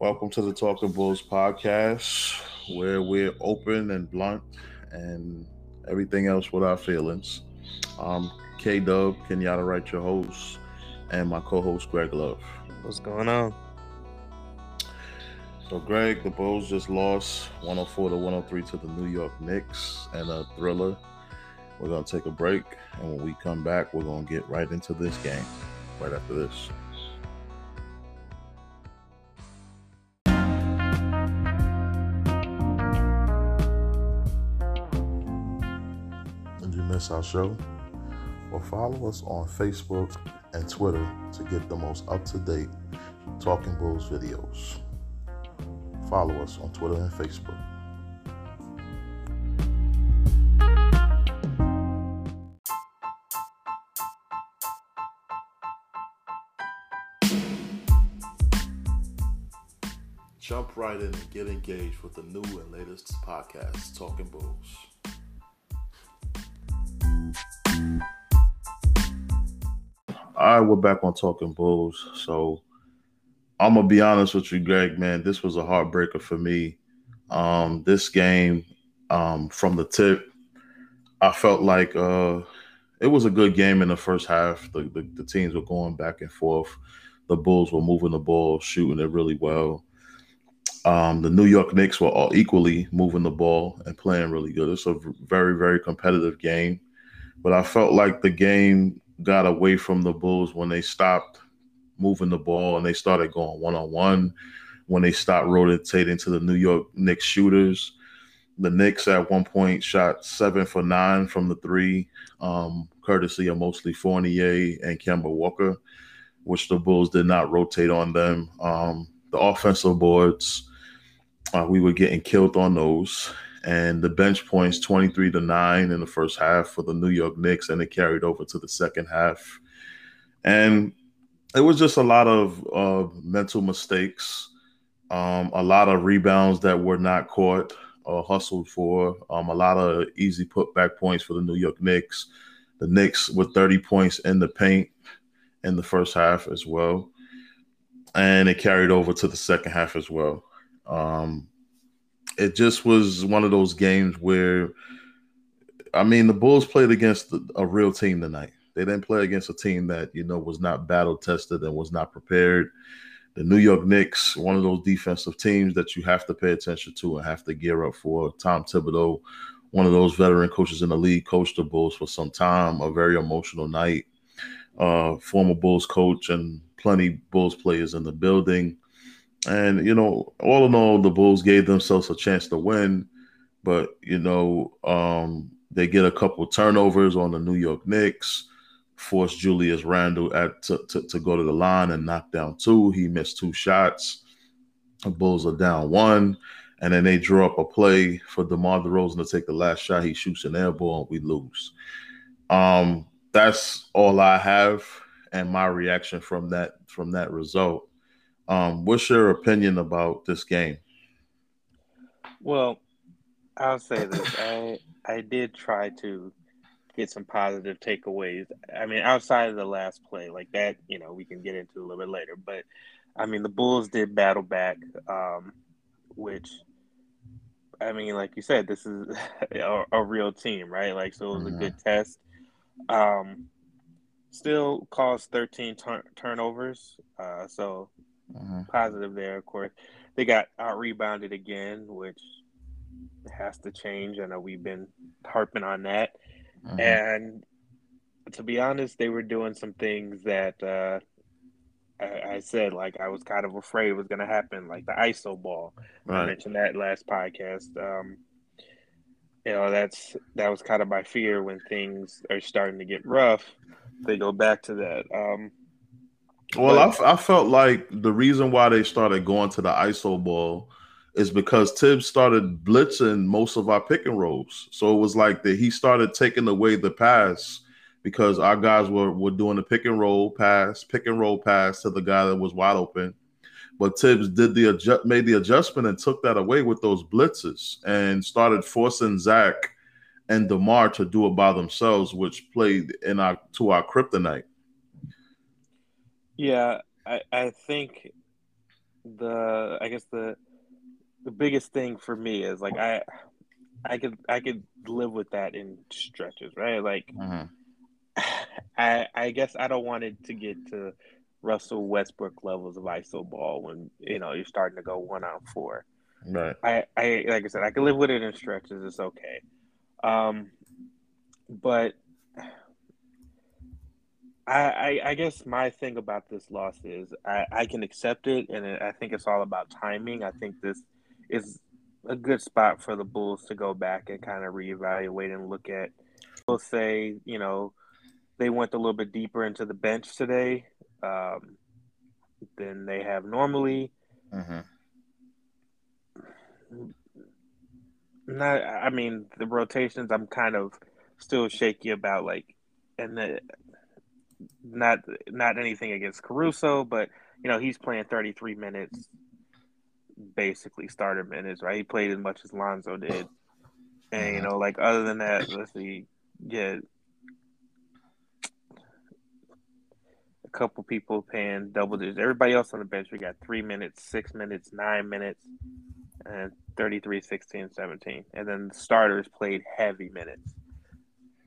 Welcome to the Talking Bulls podcast, where we're open and blunt and everything else with our feelings. Um, K Dub, Kenyatta Wright, your host, and my co host, Greg Love. What's going on? So, Greg, the Bulls just lost 104 to 103 to the New York Knicks and a thriller. We're going to take a break, and when we come back, we're going to get right into this game right after this. Miss our show? Well, follow us on Facebook and Twitter to get the most up to date Talking Bulls videos. Follow us on Twitter and Facebook. Jump right in and get engaged with the new and latest podcast, Talking Bulls. All right, we're back on Talking Bulls. So I'm gonna be honest with you, Greg. Man, this was a heartbreaker for me. Um, this game, um, from the tip, I felt like uh, it was a good game in the first half. The, the the teams were going back and forth. The Bulls were moving the ball, shooting it really well. Um, the New York Knicks were all equally moving the ball and playing really good. It's a very, very competitive game. But I felt like the game got away from the Bulls when they stopped moving the ball and they started going one on one. When they stopped rotating to the New York Knicks shooters, the Knicks at one point shot seven for nine from the three, um, courtesy of mostly Fournier and Kemba Walker, which the Bulls did not rotate on them. Um, the offensive boards, uh, we were getting killed on those and the bench points 23 to 9 in the first half for the New York Knicks and it carried over to the second half. And it was just a lot of uh, mental mistakes, um, a lot of rebounds that were not caught or hustled for, um, a lot of easy putback points for the New York Knicks. The Knicks with 30 points in the paint in the first half as well. And it carried over to the second half as well. Um, it just was one of those games where, I mean, the Bulls played against a real team tonight. They didn't play against a team that you know was not battle tested and was not prepared. The New York Knicks, one of those defensive teams that you have to pay attention to and have to gear up for. Tom Thibodeau, one of those veteran coaches in the league, coached the Bulls for some time. A very emotional night. Uh, former Bulls coach and plenty Bulls players in the building. And you know, all in all, the Bulls gave themselves a chance to win, but you know, um, they get a couple turnovers on the New York Knicks, force Julius Randle at to, to, to go to the line and knock down two. He missed two shots. The Bulls are down one, and then they draw up a play for DeMar DeRozan to take the last shot. He shoots an air ball, and we lose. Um, that's all I have, and my reaction from that from that result. Um, what's your opinion about this game? Well, I'll say this. I I did try to get some positive takeaways. I mean, outside of the last play, like that, you know, we can get into a little bit later. But I mean, the Bulls did battle back, um, which I mean, like you said, this is a, a real team, right? Like, so it was mm-hmm. a good test. Um, still caused 13 tur- turnovers. Uh, so Mm-hmm. Positive there, of course. They got out rebounded again, which has to change. I know we've been harping on that. Mm-hmm. And to be honest, they were doing some things that uh, I, I, said, like, I was kind of afraid was going to happen, like the ISO ball. Right. I mentioned that last podcast. Um, you know, that's that was kind of my fear when things are starting to get rough. They go back to that. Um, well, I, I felt like the reason why they started going to the ISO ball is because Thibs started blitzing most of our pick and rolls. So it was like that he started taking away the pass because our guys were, were doing the pick and roll pass, pick and roll pass to the guy that was wide open. But Thibs did the adjust, made the adjustment and took that away with those blitzes and started forcing Zach and Demar to do it by themselves, which played in our to our kryptonite. Yeah, I, I think the I guess the the biggest thing for me is like I I could I could live with that in stretches, right? Like mm-hmm. I I guess I don't want it to get to Russell Westbrook levels of ISO ball when you know you're starting to go one on four. Right. I, I like I said, I can live with it in stretches. It's okay. Um, but I, I, guess my thing about this loss is I, I can accept it, and I think it's all about timing. I think this is a good spot for the Bulls to go back and kind of reevaluate and look at. We'll say, you know, they went a little bit deeper into the bench today um, than they have normally. Mm-hmm. Not, I mean, the rotations. I'm kind of still shaky about, like, and the not not anything against Caruso, but you know he's playing 33 minutes, basically starter minutes, right? He played as much as Lonzo did, and you know, like other than that, let's see, yeah, a couple people paying double digits. Everybody else on the bench, we got three minutes, six minutes, nine minutes, and 33, 16, 17. And then the starters played heavy minutes.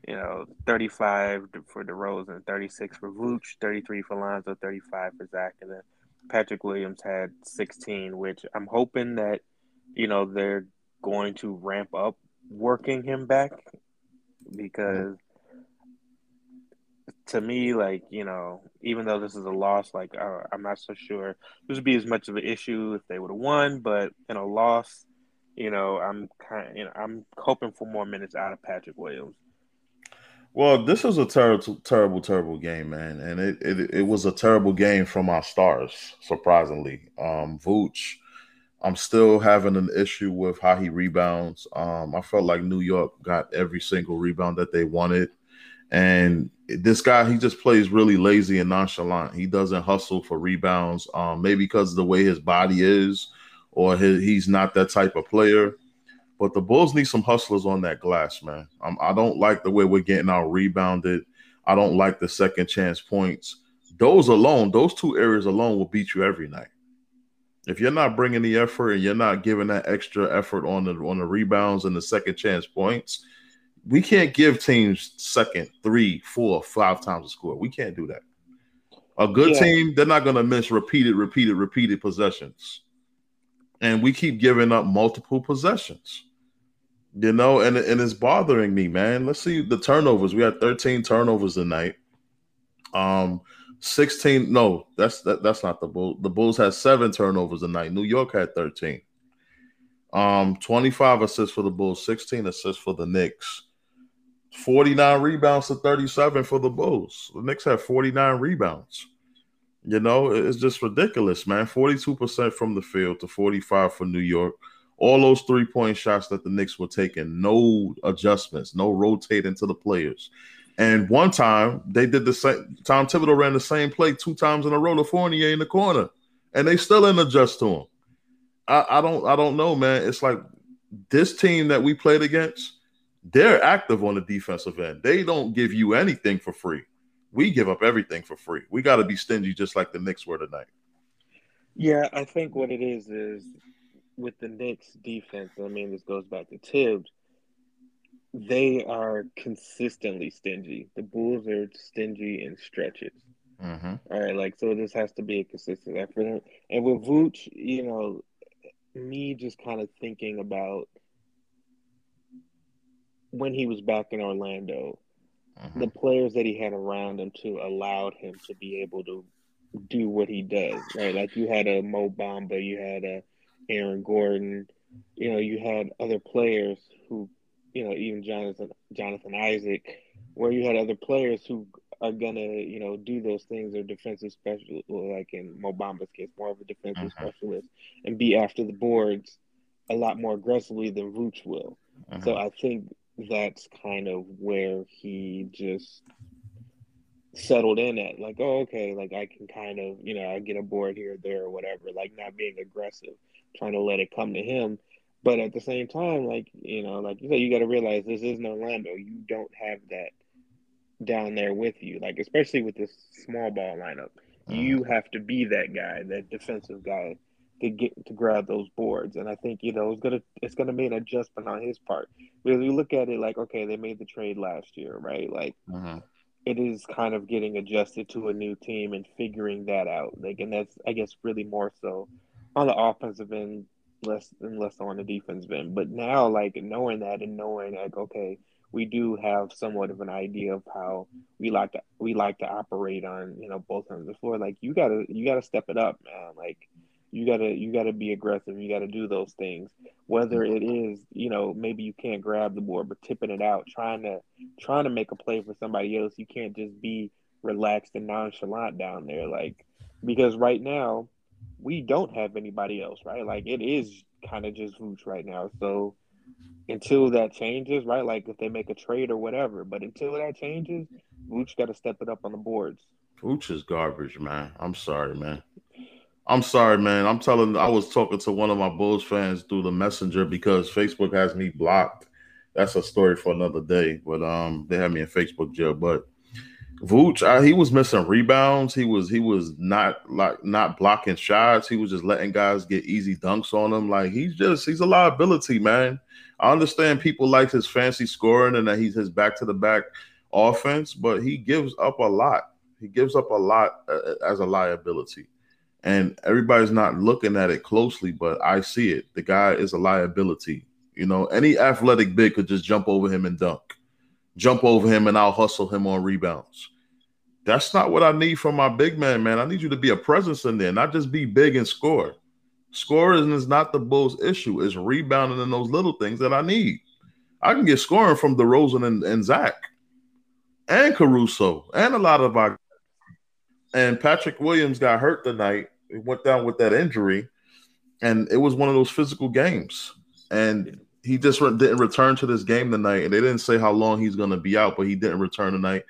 You know, 35 for DeRozan, 36 for Vooch, 33 for Lonzo, 35 for Zach. And then Patrick Williams had 16, which I'm hoping that, you know, they're going to ramp up working him back because to me, like you know, even though this is a loss, like uh, I'm not so sure this would be as much of an issue if they would have won. But in a loss, you know, I'm kind, of, you know, I'm hoping for more minutes out of Patrick Williams. Well, this was a terrible, terrible, terrible game, man, and it, it it was a terrible game from our stars. Surprisingly, um, Vooch, I'm still having an issue with how he rebounds. Um, I felt like New York got every single rebound that they wanted. And this guy, he just plays really lazy and nonchalant. He doesn't hustle for rebounds. Um, maybe because of the way his body is, or his, he's not that type of player. But the Bulls need some hustlers on that glass, man. Um, I don't like the way we're getting out rebounded. I don't like the second chance points. Those alone, those two areas alone will beat you every night. If you're not bringing the effort and you're not giving that extra effort on the on the rebounds and the second chance points, we can't give teams second, three, four, five times the score. We can't do that. A good yeah. team, they're not going to miss repeated, repeated, repeated possessions. And we keep giving up multiple possessions. You know, and, and it's bothering me, man. Let's see the turnovers. We had 13 turnovers tonight. Um, 16. No, that's that, that's not the Bulls. The Bulls had seven turnovers tonight. New York had 13. Um, 25 assists for the Bulls, 16 assists for the Knicks. 49 rebounds to 37 for the Bulls. The Knicks had 49 rebounds. You know, it's just ridiculous, man. 42% from the field to 45 for New York. All those three point shots that the Knicks were taking, no adjustments, no rotating to the players. And one time they did the same. Tom Thibodeau ran the same play two times in a row to Fournier in the corner, and they still didn't adjust to him. I, I don't, I don't know, man. It's like this team that we played against they're active on the defensive end. They don't give you anything for free. We give up everything for free. We got to be stingy just like the Knicks were tonight. Yeah, I think what it is is with the Knicks defense, I mean, this goes back to Thibs, they are consistently stingy. The Bulls are stingy in stretches. Mm-hmm. All right, like, so this has to be a consistent effort. And with Vooch, you know, me just kind of thinking about – when he was back in Orlando, mm-hmm. the players that he had around him to allowed him to be able to do what he does, right? Like you had a Mo Bamba, you had a Aaron Gordon, you know, you had other players who, you know, even Jonathan Jonathan Isaac, where you had other players who are gonna, you know, do those things or defensive specialist, like in Mo Bamba's case, more of a defensive mm-hmm. specialist, and be after the boards a lot more aggressively than Vooch will. Mm-hmm. So I think that's kind of where he just settled in at. Like oh okay like i can kind of you know i get a board here there or whatever like not being aggressive trying to let it come to him. But at the same time like you know like you said you got to realize this isn't orlando. You don't have that down there with you like especially with this small ball lineup. You uh-huh. have to be that guy that defensive guy to get to grab those boards. And I think you know it's gonna it's gonna be an adjustment on his part because we look at it like okay, they made the trade last year, right? Like mm-hmm. it is kind of getting adjusted to a new team and figuring that out. Like, and that's I guess really more so on the offensive end, less and less on the defensive end. But now, like knowing that and knowing like okay we do have somewhat of an idea of how we like to we like to operate on you know both ends of the floor. Like you gotta you gotta step it up, man. Like you gotta you gotta be aggressive. You gotta do those things. Whether it is you know maybe you can't grab the board, but tipping it out, trying to trying to make a play for somebody else. You can't just be relaxed and nonchalant down there, like because right now we don't have anybody else, right? Like it is kind of just Vooch right now. So until that changes, right? Like if they make a trade or whatever. But until that changes, Vooch got to step it up on the boards. Vooch is garbage, man. I'm sorry, man. I'm sorry, man. I'm telling. I was talking to one of my Bulls fans through the messenger because Facebook has me blocked. That's a story for another day. But um, they had me in Facebook jail. But Vooch, uh, he was missing rebounds. He was he was not like not blocking shots. He was just letting guys get easy dunks on him. Like he's just he's a liability, man. I understand people like his fancy scoring and that he's his back to the back offense, but he gives up a lot. He gives up a lot uh, as a liability. And everybody's not looking at it closely, but I see it. The guy is a liability. You know, any athletic big could just jump over him and dunk, jump over him, and I'll hustle him on rebounds. That's not what I need from my big man, man. I need you to be a presence in there, not just be big and score. Scoring is not the Bulls' issue. It's rebounding and those little things that I need. I can get scoring from DeRozan and, and Zach and Caruso and a lot of our. And Patrick Williams got hurt tonight. Went down with that injury, and it was one of those physical games. And he just re- didn't return to this game tonight. And they didn't say how long he's going to be out, but he didn't return tonight.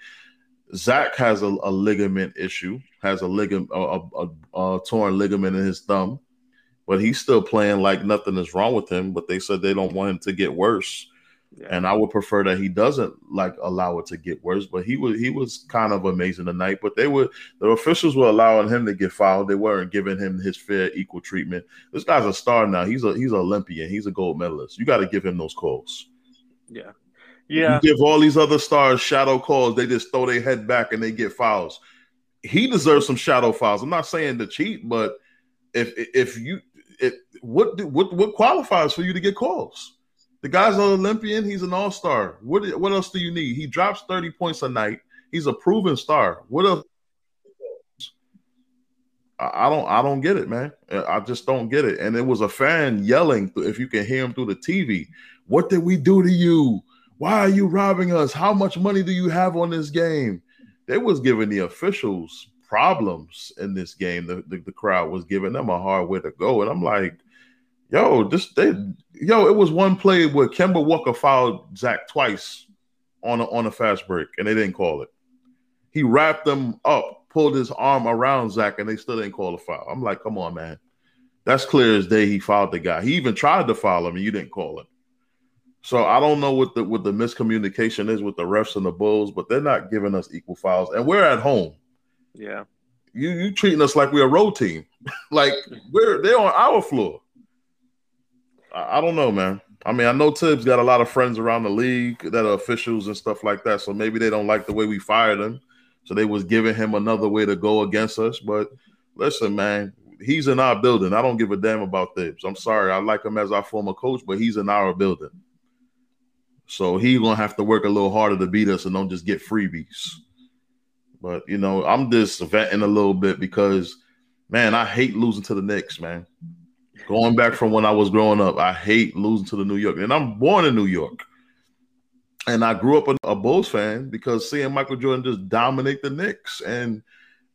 Zach has a, a ligament issue, has a ligament, a, a, a torn ligament in his thumb but he's still playing like nothing is wrong with him. But they said they don't want him to get worse. Yeah. And I would prefer that he doesn't like allow it to get worse. But he was he was kind of amazing tonight. But they were the officials were allowing him to get fouled. They weren't giving him his fair equal treatment. This guy's a star now. He's a he's an Olympian. He's a gold medalist. You got to give him those calls. Yeah. Yeah. You give all these other stars shadow calls, they just throw their head back and they get fouls. He deserves some shadow fouls. I'm not saying to cheat, but if if you it, what what what qualifies for you to get calls? The guy's an Olympian. He's an All Star. What what else do you need? He drops thirty points a night. He's a proven star. What else? I don't I don't get it, man. Uh, I just don't get it. And it was a fan yelling if you can hear him through the TV. What did we do to you? Why are you robbing us? How much money do you have on this game? They was giving the officials problems in this game. The, the, the crowd was giving them a hard way to go, and I'm like, yo, this they yo, it was one play where Kemba Walker fouled Zach twice on a, on a fast break, and they didn't call it. He wrapped them up, pulled his arm around Zach, and they still didn't call a foul. I'm like, come on, man. That's clear as day. He fouled the guy. He even tried to foul him, and you didn't call it. So I don't know what the what the miscommunication is with the refs and the Bulls, but they're not giving us equal fouls, and we're at home. Yeah. You you treating us like we're a road team. like we're they're on our floor. I, don't know, man. I mean, I know Thibs got a lot of friends around the league that are officials and stuff like that. So maybe they don't like the way we fired him. So they was giving him another way to go against us. But listen, man, he's in our building. I don't give a damn about Thibs. I'm sorry. I like him as our former coach, but he's in our building. So he's gonna have to work a little harder to beat us and don't just get freebies. But you know, I'm just venting a little bit because, man, I hate losing to the Knicks, man. Going back from when I was growing up, I hate losing to the New York, and I'm born in New York, and I grew up a, a Bulls fan because seeing Michael Jordan just dominate the Knicks, and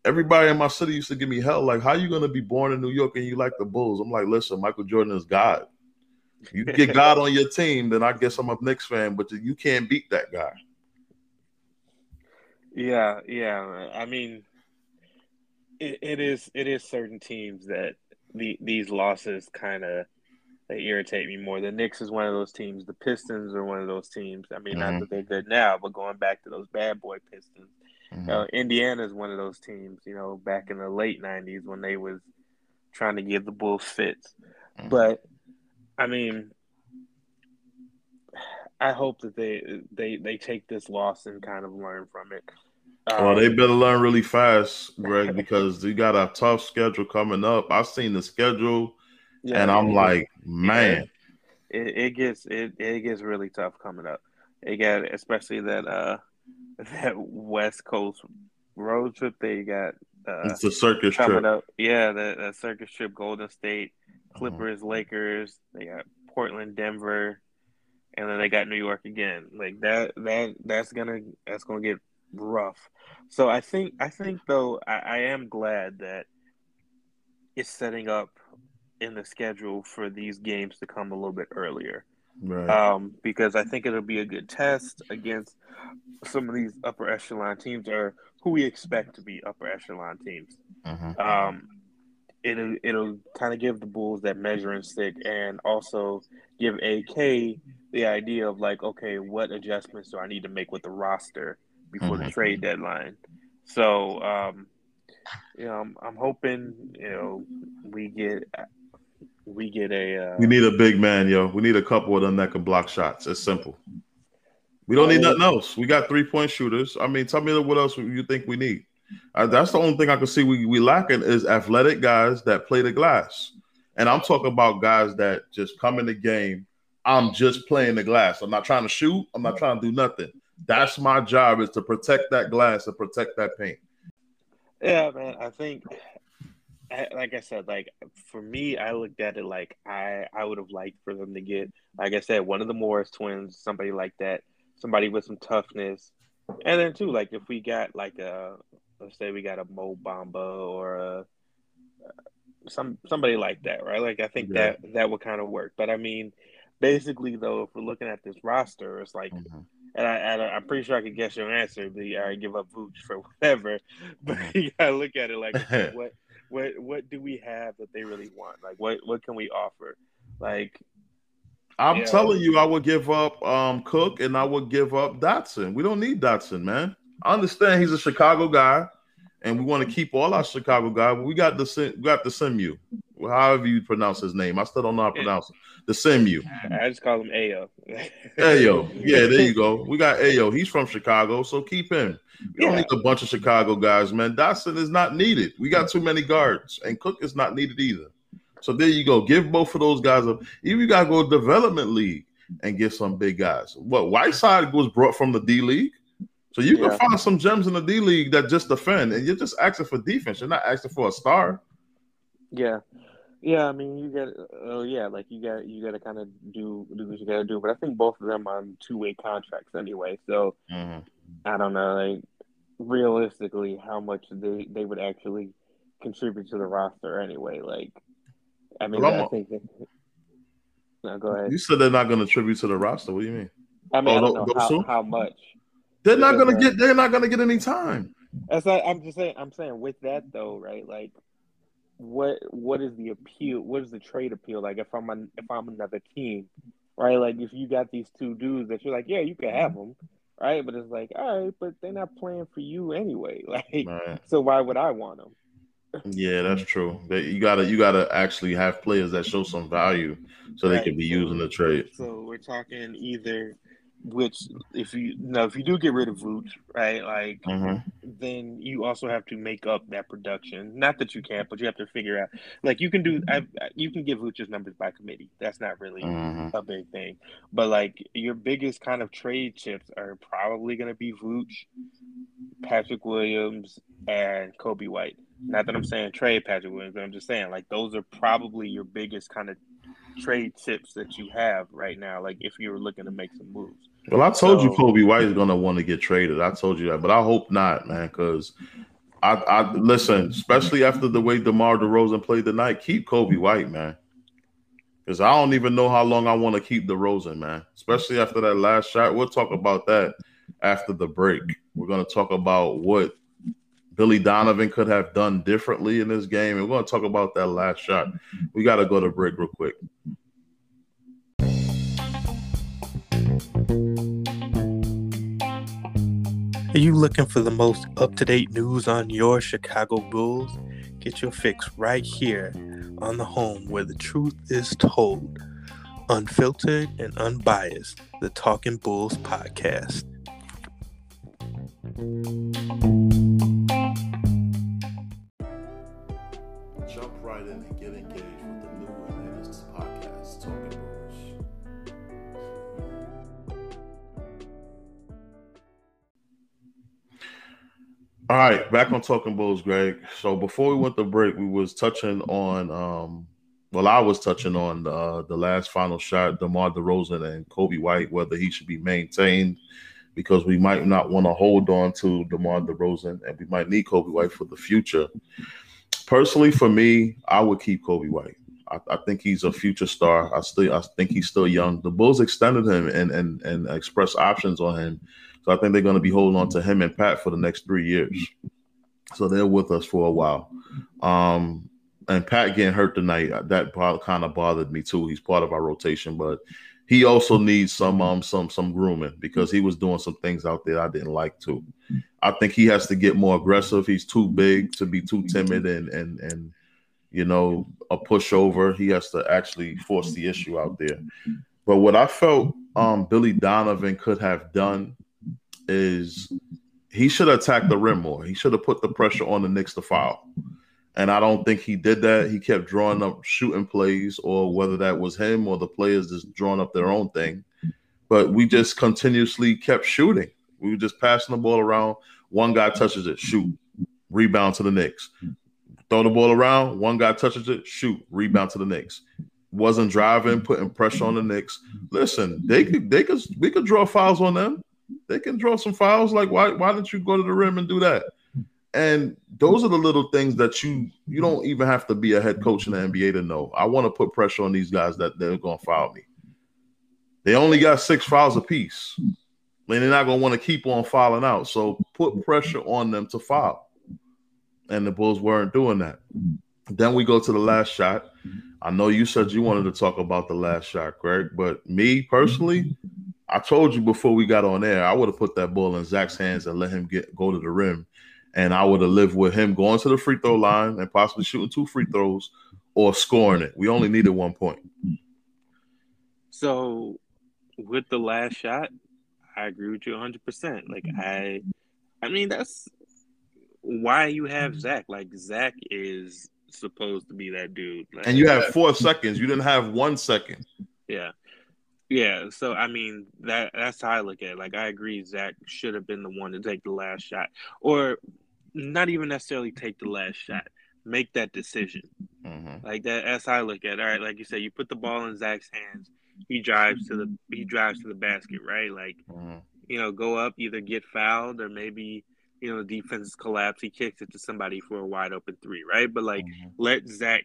everybody in my city used to give me hell, like, "How you gonna be born in New York and you like the Bulls?" I'm like, "Listen, Michael Jordan is God. You get God on your team, then I guess I'm a Knicks fan, but you can't beat that guy." Yeah, yeah. I mean, it, it is it is certain teams that the these losses kind of they irritate me more. The Knicks is one of those teams. The Pistons are one of those teams. I mean, mm-hmm. not that they're good now, but going back to those bad boy Pistons, mm-hmm. uh, Indiana is one of those teams. You know, back in the late '90s when they was trying to give the Bulls fits. Mm-hmm. But I mean, I hope that they they they take this loss and kind of learn from it. Um, well, they better learn really fast, Greg, because you got a tough schedule coming up. I've seen the schedule, yeah, and I'm like, man, it, it gets it it gets really tough coming up. It got especially that uh that West Coast road trip they got. Uh, it's a circus trip. Up. Yeah, the, the circus trip. Golden State, uh-huh. Clippers, uh-huh. Lakers. They got Portland, Denver, and then they got New York again. Like that. That that's gonna that's gonna get rough. So I think I think though I, I am glad that it's setting up in the schedule for these games to come a little bit earlier. Right. Um, because I think it'll be a good test against some of these upper echelon teams or who we expect to be upper echelon teams. Uh-huh. Um, it'll it'll kind of give the Bulls that measuring stick and also give AK the idea of like, okay, what adjustments do I need to make with the roster before uh-huh. the trade deadline? So, um, you know, I'm, I'm hoping you know we get we get a. Uh, we need a big man, yo. We need a couple of them that can block shots. It's simple. We don't need nothing else. We got three point shooters. I mean, tell me what else you think we need. Uh, that's the only thing I can see we we lacking is athletic guys that play the glass. And I'm talking about guys that just come in the game. I'm just playing the glass. I'm not trying to shoot. I'm not trying to do nothing. That's my job is to protect that glass and protect that paint. Yeah, man. I think like I said, like for me, I looked at it like I I would have liked for them to get, like I said, one of the Morris twins, somebody like that, somebody with some toughness, and then too, like if we got like a, let's say we got a Mo Bamba or a some somebody like that, right? Like I think yeah. that that would kind of work. But I mean, basically though, if we're looking at this roster, it's like. Mm-hmm. And, I, am pretty sure I could guess your answer. The I give up Vooch for whatever, but you gotta look at it like what what what do we have that they really want? Like what what can we offer? Like I'm telling you, I would give up um, Cook and I would give up Dotson. We don't need Dotson, man. I understand he's a Chicago guy, and we want to keep all our Chicago guys. We got the we got the Simu, however you pronounce his name. I still don't know how to pronounce it. The Simu. I just call him Ayo. Ayo, yeah, there you go. We got Ayo. He's from Chicago, so keep him. We don't need a bunch of Chicago guys, man. Dotson is not needed. We got too many guards, and Cook is not needed either. So there you go. Give both of those guys up. Even you got to go development league and get some big guys. What Whiteside was brought from the D League, so you yeah. can find some gems in the D League that just defend, and you're just asking for defense. You're not asking for a star. Yeah, yeah. I mean, you got. Oh, uh, yeah. Like you got. You got to kind of do do what you got to do. But I think both of them on two way contracts anyway. So mm-hmm. I don't know. Like realistically, how much they they would actually contribute to the roster anyway. Like, I mean, I think. That, no, go ahead. You said they're not going to contribute to the roster. What do you mean? I mean, oh, I don't know how, how, much. They're not going to get. They're not going to get any time. That's not, I'm just saying. I'm saying with that though, right? Like, what what is the appeal? What is the trade appeal? Like, if I'm a, if I'm another team, right? Like, if you got these two dudes that you're like, yeah, you can have them, right? But it's like, all right, but they're not playing for you anyway. Like, right. so why would I want them? yeah, that's true. You gotta you gotta actually have players that show some value so right. they can be used in the trade. So we're talking either which if you, know if you do get rid of Vooch, right, like mm-hmm. then you also have to make up that production. Not that you can't, but you have to figure out like you can do I, you can give Vooch's numbers by committee. That's not really mm-hmm. a big thing. But like your biggest kind of trade chips are probably going to be Vooch, Patrick Williams, and Coby White. Not that I'm saying trade Patrick Williams, but I'm just saying like those are probably your biggest kind of trade chips that you have right now. Like if you were looking to make some moves. Well, I told so, you Coby White is going to want to get traded. I told you that, but I hope not, man. Because I, I listen, especially after the way DeMar DeRozan played tonight. Keep Coby White, man. Because I don't even know how long I want to keep DeRozan, man. Especially after that last shot. We'll talk about that after the break. We're going to talk about what Billy Donovan could have done differently in this game. And we're going to talk about that last shot. We got to go to break real quick. Are you looking for the most up to date news on your Chicago Bulls? Get your fix right here on the home where the truth is told, unfiltered and unbiased, the Talking Bulls podcast. All right, back on Talking Bulls, Greg. So before we went to break, we was touching on um well, I was touching on uh, the last final shot, DeMar DeRozan and Coby White, whether he should be maintained because we might not want to hold on to DeMar DeRozan and we might need Coby White for the future. Personally, for me, I would keep Coby White. I, I, think he's a future star. I still I think he's still young. The Bulls extended him and and and expressed options on him. So I think they're going to be holding on to him and Pat for the next three years. So they're with us for a while. Um, and Pat getting hurt tonight, that kind of bothered me too. He's part of our rotation, but he also needs some um some some grooming because he was doing some things out there I didn't like too. I think he has to get more aggressive. He's too big to be too timid and and and you know a pushover. He has to actually force the issue out there. But what I felt um Billy Donovan could have done is he should attack the rim more. He should have put the pressure on the Knicks to foul. And I don't think he did that. He kept drawing up shooting plays, or whether that was him or the players just drawing up their own thing. But we just continuously kept shooting. We were just passing the ball around. One guy touches it, shoot, rebound to the Knicks. Throw the ball around. One guy touches it, shoot, rebound to the Knicks. Wasn't driving, putting pressure on the Knicks. Listen, they could, they could, we could draw fouls on them. They can draw some fouls. Like why, why didn't you go to the rim and do that? And those are the little things that you you don't even have to be a head coach in the NBA to know. I want to put pressure on these guys that they're gonna foul me. They only got six fouls apiece. And they're not gonna want to keep on fouling out. So put pressure on them to foul. And the Bulls weren't doing that. Then we go to the last shot. I know you said you wanted to talk about the last shot, Greg, but me personally, I told you before we got on air, I would have put that ball in Zach's hands and let him get go to the rim and I would have lived with him going to the free throw line and possibly shooting two free throws or scoring it. We only needed one point. So, with the last shot, I agree with you 100%. Like, I, I mean, that's why you have Zach. Like, Zach is supposed to be that dude. Like, and you have four seconds. You didn't have one second. Yeah. Yeah, so I mean that that's how I look at it. Like I agree, Zach should have been the one to take the last shot, or not even necessarily take the last shot. Make that decision. Mm-hmm. Like that. That's how I look at it. All right, like you said, you put the ball in Zach's hands. He drives to the he drives to the basket, right? Like mm-hmm. you know, go up, either get fouled or maybe you know the defense collapse. He kicks it to somebody for a wide open three, right? But like mm-hmm. let Zach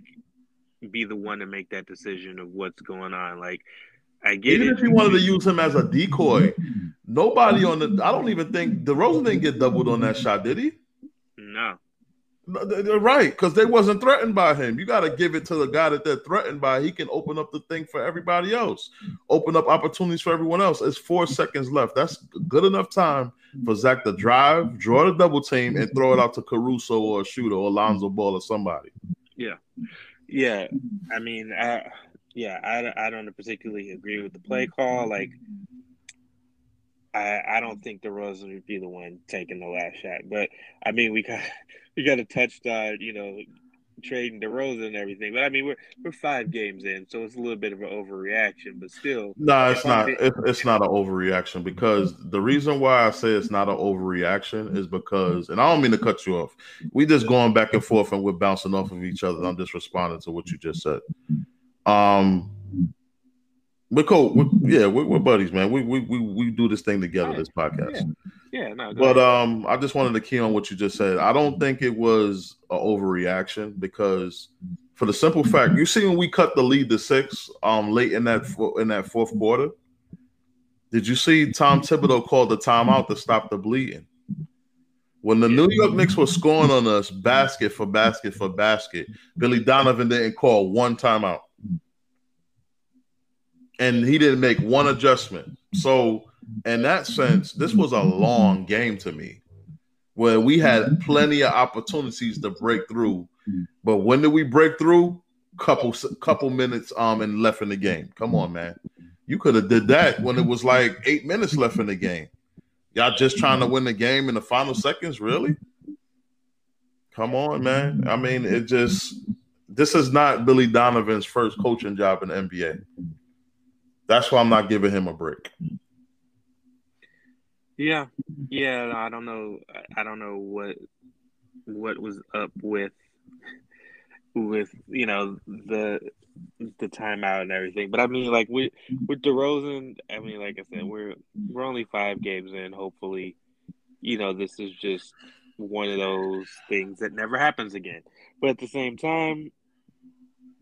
be the one to make that decision of what's going on. Like I get even it. if you wanted to use him as a decoy, mm-hmm. nobody on the. I don't even think DeRozan didn't get doubled on that shot, did he? No. They're right, because they wasn't threatened by him. You got to give it to the guy that they're threatened by. He can open up the thing for everybody else, open up opportunities for everyone else. It's four seconds left. That's good enough time for Zach to drive, draw the double team, and throw it out to Caruso or a shooter or Lonzo Ball or somebody. Yeah, yeah. I mean, I, yeah, I, I don't particularly agree with the play call. Like, I I don't think DeRozan would be the one taking the last shot. But I mean, we got we got touch on you know trading DeRozan and everything. But I mean, we're we're five games in, so it's a little bit of an overreaction. But still, no, it's not. It's, it's not an overreaction because the reason why I say it's not an overreaction is because, and I don't mean to cut you off. We just going back and forth and we're bouncing off of each other. I'm just responding to what you just said. Um, we're cool. We're, yeah, we're, we're, buddies, man. We, we we we do this thing together. This podcast. Yeah, yeah no. But um, I just wanted to key on what you just said. I don't think it was an overreaction because, for the simple fact, you see when we cut the lead to six, um, late in that in that fourth quarter, did you see Tom Thibodeau called the timeout to stop the bleeding? When the New York Knicks were scoring on us basket for basket for basket, Billy Donovan didn't call one timeout. And he didn't make one adjustment. So, in that sense, this was a long game to me where we had plenty of opportunities to break through. But when did we break through? couple couple minutes um and left in the game. Come on, man. You could have did that when it was like eight minutes left in the game. Y'all just trying to win the game in the final seconds, really? Come on, man. I mean, it just this is not Billy Donovan's first coaching job in the NBA. That's why I'm not giving him a break. Yeah, yeah. I don't know. I don't know what what was up with with you know the the timeout and everything. But I mean, like with with DeRozan, I mean, like I said, we're we're only five games in. Hopefully, you know, this is just one of those things that never happens again. But at the same time,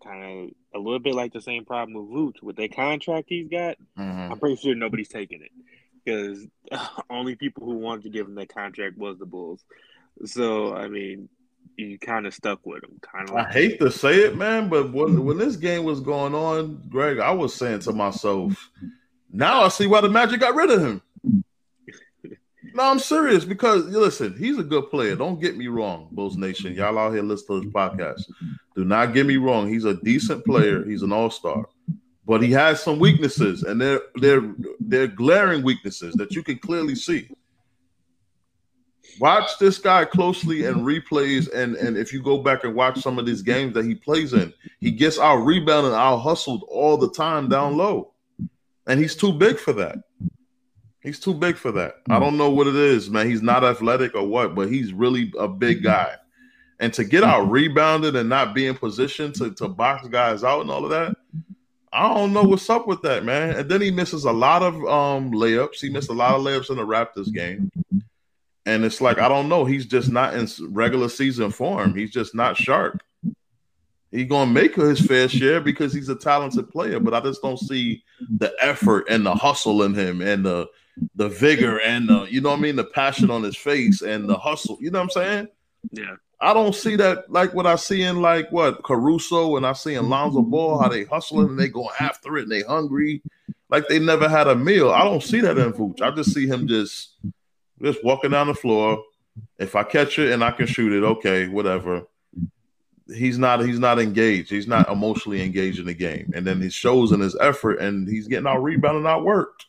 kind of a little bit like the same problem with Vooch with the contract he's got. Mm-hmm. I'm pretty sure nobody's taking it because only people who wanted to give him that contract was the Bulls. So I mean, you kind of stuck with him. Kind of. Like I hate to say it, man, but when when this game was going on, Greg, I was saying to myself, now I see why the Magic got rid of him. No, I'm serious because listen, he's a good player. Don't get me wrong, Bulls Nation. Y'all out here listening to this podcast. Do not get me wrong. He's a decent player. He's an all star, but he has some weaknesses, and they're they're they're glaring weaknesses that you can clearly see. Watch this guy closely and replays, and and if you go back and watch some of these games that he plays in, he gets out rebounded, and out hustled all the time down low, and he's too big for that. He's too big for that. I hmm. don't know what it is, man. He's not athletic or what, but he's really a big hmm. guy. And to get out hmm. rebounded and not be in position to, to box guys out and all of that, I don't know what's up with that, man. And then he misses a lot of um layups. He missed a lot of layups in the Raptors game. And it's like, I don't know. He's just not in regular season form. He's just not sharp. He's gonna make his fair share because he's a talented player, but I just don't see the effort and the hustle in him and the the vigor and the you know what I mean, the passion on his face and the hustle. You know what I'm saying? Yeah. I don't see that like what I see in like what Caruso and I see in Lonzo Ball, how they hustling and they go after it and they hungry, like they never had a meal. I don't see that in Vooch. I just see him just just walking down the floor. If I catch it and I can shoot it, okay, whatever. He's not he's not engaged. He's not emotionally engaged in the game. And then he shows in his effort and he's getting out rebounded, out worked.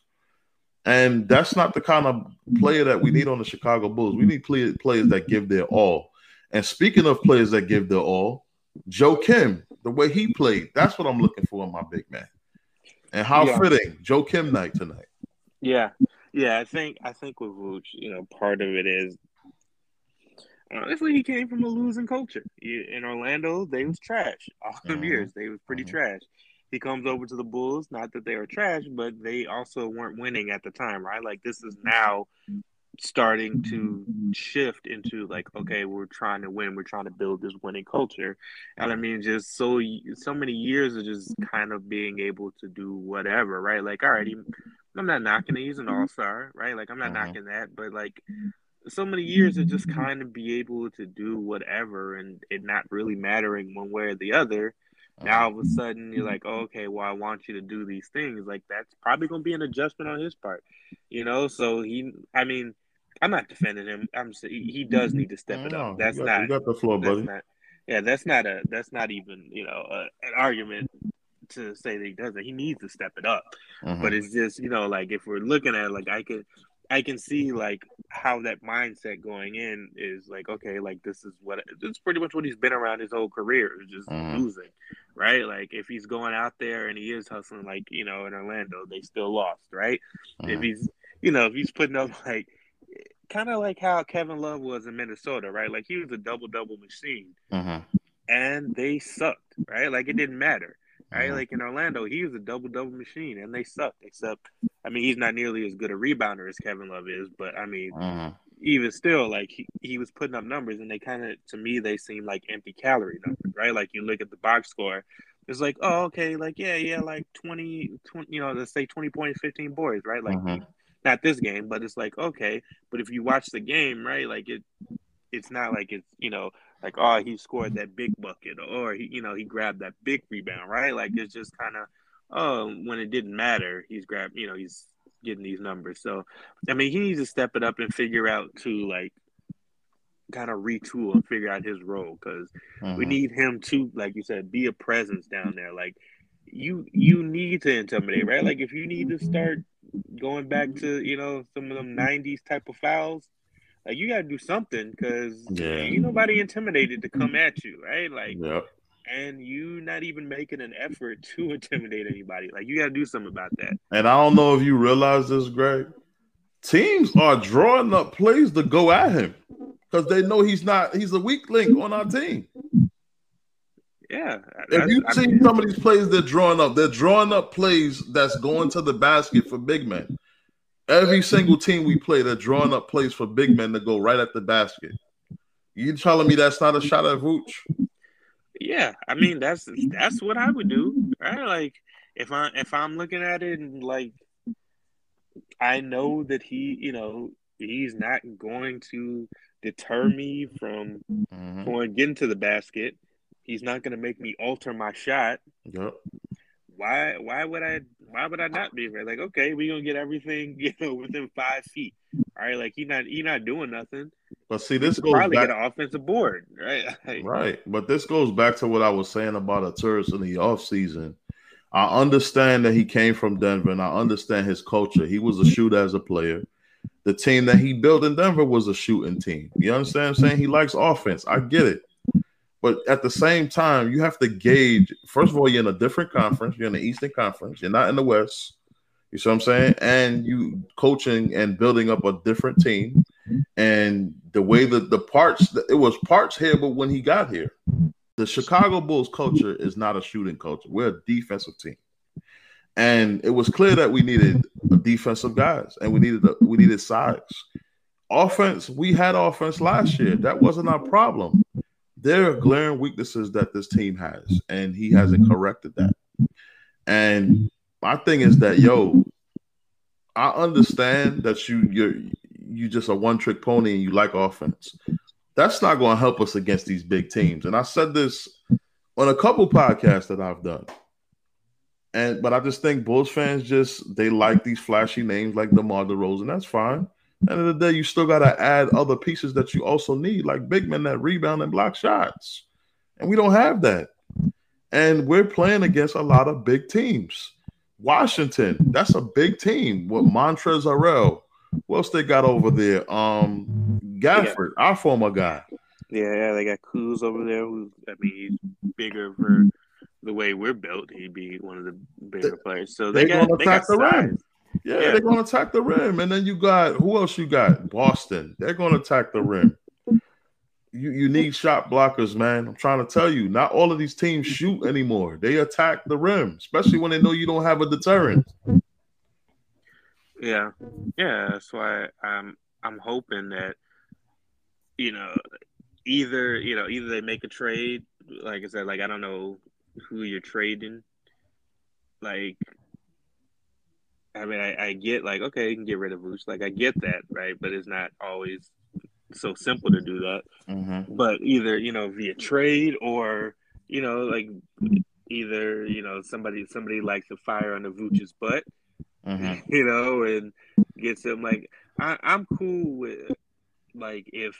And that's not the kind of player that we need on the Chicago Bulls. We need play, players that give their all. And speaking of players that give their all, Joakim, the way he played, that's what I'm looking for in my big man. And how yeah. fitting Joakim night tonight. Yeah. Yeah, I think I think with Vooch, you know, part of it is honestly he came from a losing culture. In Orlando, they was trash all them mm-hmm. years. They was pretty mm-hmm. trash. He comes over to the Bulls, not that they were trash, but they also weren't winning at the time, right? Like this is now starting to shift into like okay we're trying to win we're trying to build this winning culture and i mean just so so many years of just kind of being able to do whatever right like all right he, I'm not knocking it. He's an all star, right? Like I'm not uh-huh. knocking that, but like so many years of just kind of be able to do whatever and it not really mattering one way or the other. Now all of a sudden you're like, oh, okay, well I want you to do these things. Like that's probably gonna be an adjustment on his part, you know. So he, I mean, I'm not defending him. I'm he, does need to step it up. That's you got, not. You got the floor, buddy. Not, yeah, that's not a. That's not even you know a, an argument to say that he doesn't. He needs to step it up. Mm-hmm. But it's just you know like if we're looking at it, like I can I can see like how that mindset going in is like okay like this is what it's pretty much what he's been around his whole career is just mm-hmm. losing right like if he's going out there and he is hustling like you know in Orlando they still lost right mm-hmm. if he's you know if he's putting up like kind of like how Kevin Love was in Minnesota right like he was a double double machine mm-hmm. and they sucked right like it didn't matter right? Mm-hmm. Like in Orlando, he was a double double machine, and they sucked. Except, I mean, he's not nearly as good a rebounder as Kevin Love is, but I mean, mm-hmm. even still, like he, he was putting up numbers, and they kind of, to me, they seem like empty calorie numbers, right? Like you look at the box score, it's like, oh, okay, like yeah, yeah, like 20, 20 you know, let's say twenty points, fifteen boards, right? Like. Mm-hmm. Not this game, but it's like okay. But if you watch the game, right, like it, it's not like it's you know like oh he scored that big bucket or he you know he grabbed that big rebound right like it's just kind of oh when it didn't matter he's grabbed you know he's getting these numbers so i mean he needs to step it up and figure out to like kind of retool and figure out his role because mm-hmm. we need him to, like you said, be a presence down there. Like you, you need to intimidate, right? Like if you need to start going back to you know some of them '90s type of fouls, like you got to do something because yeah. ain't nobody intimidated to come at you, right? Like. Yep and you not even making an effort to intimidate anybody. Like you got to do something about that. And I don't know if you realize this, Greg, teams are drawing up plays to go at him because they know he's not he's a weak link on our team. Yeah. If you see mean, some of these plays they're drawing up, they're drawing up plays that's going to the basket for big men. Every single team we play, they're drawing up plays for big men to go right at the basket. You telling me that's not a shot at Vooch? Yeah, I mean that's that's what I would do. Right? Like if I if I'm looking at it and like I know that he, you know, he's not going to deter me from mm-hmm. going getting to the basket. He's not going to make me alter my shot. Yep. Why? Why would I? Why would I not be right? Like, okay, we gonna get everything, you know, within five feet. All right, like he not he not doing nothing. But see, this goes probably back, get an offensive board, right? right. But this goes back to what I was saying about Arturas in the off season I understand that he came from Denver and I understand his culture. He was a shooter as a player. The team that he built in Denver was a shooting team. You understand I'm saying? He likes offense. I get it. But at the same time, you have to gauge. First of all, you're in a different conference. You're in the Eastern Conference. You're not in the West. You see what I'm saying? And you coaching and building up a different team. And the way that the parts, it was parts here, but when he got here, the Chicago Bulls culture is not a shooting culture. We're a defensive team. And it was clear that we needed defensive guys and we needed a, we needed size. Offense, we had offense last year. That wasn't our problem. There are glaring weaknesses that this team has, and he hasn't mm-hmm. corrected that. And my thing is that yo, I understand that you you're you just a one trick pony and you like offense that's not going to help us against these big teams. And I said this on a couple podcasts that I've done. And but I just think Bulls fans just they like these flashy names like DeMar DeRozan. That's fine. End of the day, you still got to add other pieces that you also need, like big men that rebound and block shots. And we don't have that. And we're playing against a lot of big teams. Washington, that's a big team with Montrezl Harrell. What else they got over there? Um, Gafford, yeah. our former guy. Yeah, yeah, they got Kuz over there. Who I mean, he's bigger for the way we're built. He'd be one of the bigger they, players. So they, they got, they got the rim. Yeah, yeah, they're going to attack the rim, and then you got who else? You got Boston. They're going to attack the rim. You you need shot blockers, man. I'm trying to tell you, not all of these teams shoot anymore. They attack the rim, especially when they know you don't have a deterrent. Yeah, yeah. That's why I'm I'm hoping that you know either you know either they make a trade, like I said, like I don't know who you're trading, like. I mean, I, I get like okay, you can get rid of Vooch, like I get that, right? But it's not always so simple to do that. Mm-hmm. But either you know via trade or you know like either you know somebody somebody likes to fire on the Vooch's butt, mm-hmm. you know, and gets him like I, I'm cool with like if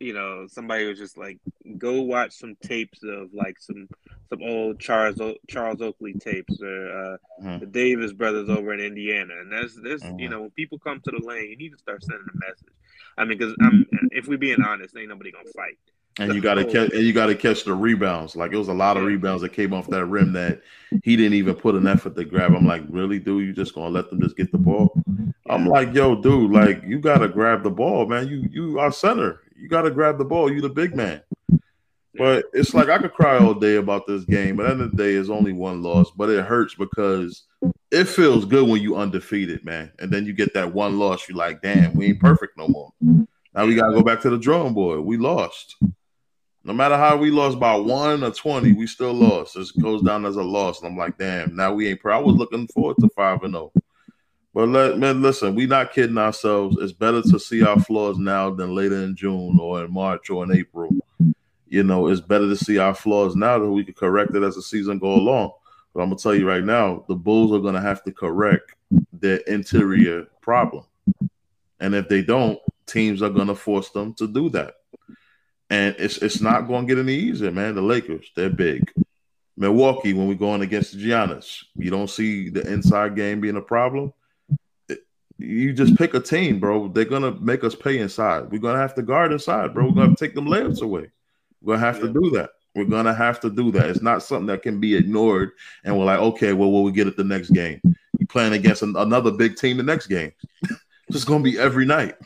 you know somebody was just like go watch some tapes of like some some old Charles Charles Oakley tapes or uh, mm-hmm. the Davis brothers over in Indiana, and that's this mm-hmm. you know when people come to the lane, you need to start sending a message. I mean, because I'm if we're being honest, ain't nobody gonna fight. And you got to catch, and you got to catch the rebounds. Like it was a lot of rebounds that came off that rim that he didn't even put an effort to grab. I'm like, really, dude? You just gonna let them just get the ball? I'm like, yo, dude, like you got to grab the ball, man. You you are center. You got to grab the ball. You the big man. But it's like I could cry all day about this game, but at the end of the day, it's only one loss. But it hurts because it feels good when you undefeated, man. And then you get that one loss, you're like, damn, we ain't perfect no more. Now we gotta go back to the drawing board. We lost. No matter how we lost by one or 20, we still lost. It goes down as a loss. And I'm like, damn, now we ain't pro. I was looking forward to 5 and 0. But let, man, listen, we're not kidding ourselves. It's better to see our flaws now than later in June or in March or in April. You know, it's better to see our flaws now that we can correct it as the season go along. But I'm gonna tell you right now, the Bulls are gonna have to correct their interior problem. And if they don't, teams are gonna force them to do that. And it's it's not to get any easier, man. The Lakers, they're big. Milwaukee, when we're going against the Giannis, you don't see the inside game being a problem. You just pick a team, bro. They're gonna make us pay inside. We're gonna have to guard inside, bro. We're gonna take them layups away. We're gonna have yeah. to do that. We're gonna have to do that. It's not something that can be ignored. And we're like, okay, well, what we get it the next game? You playing against an, another big team the next game? it's gonna be every night.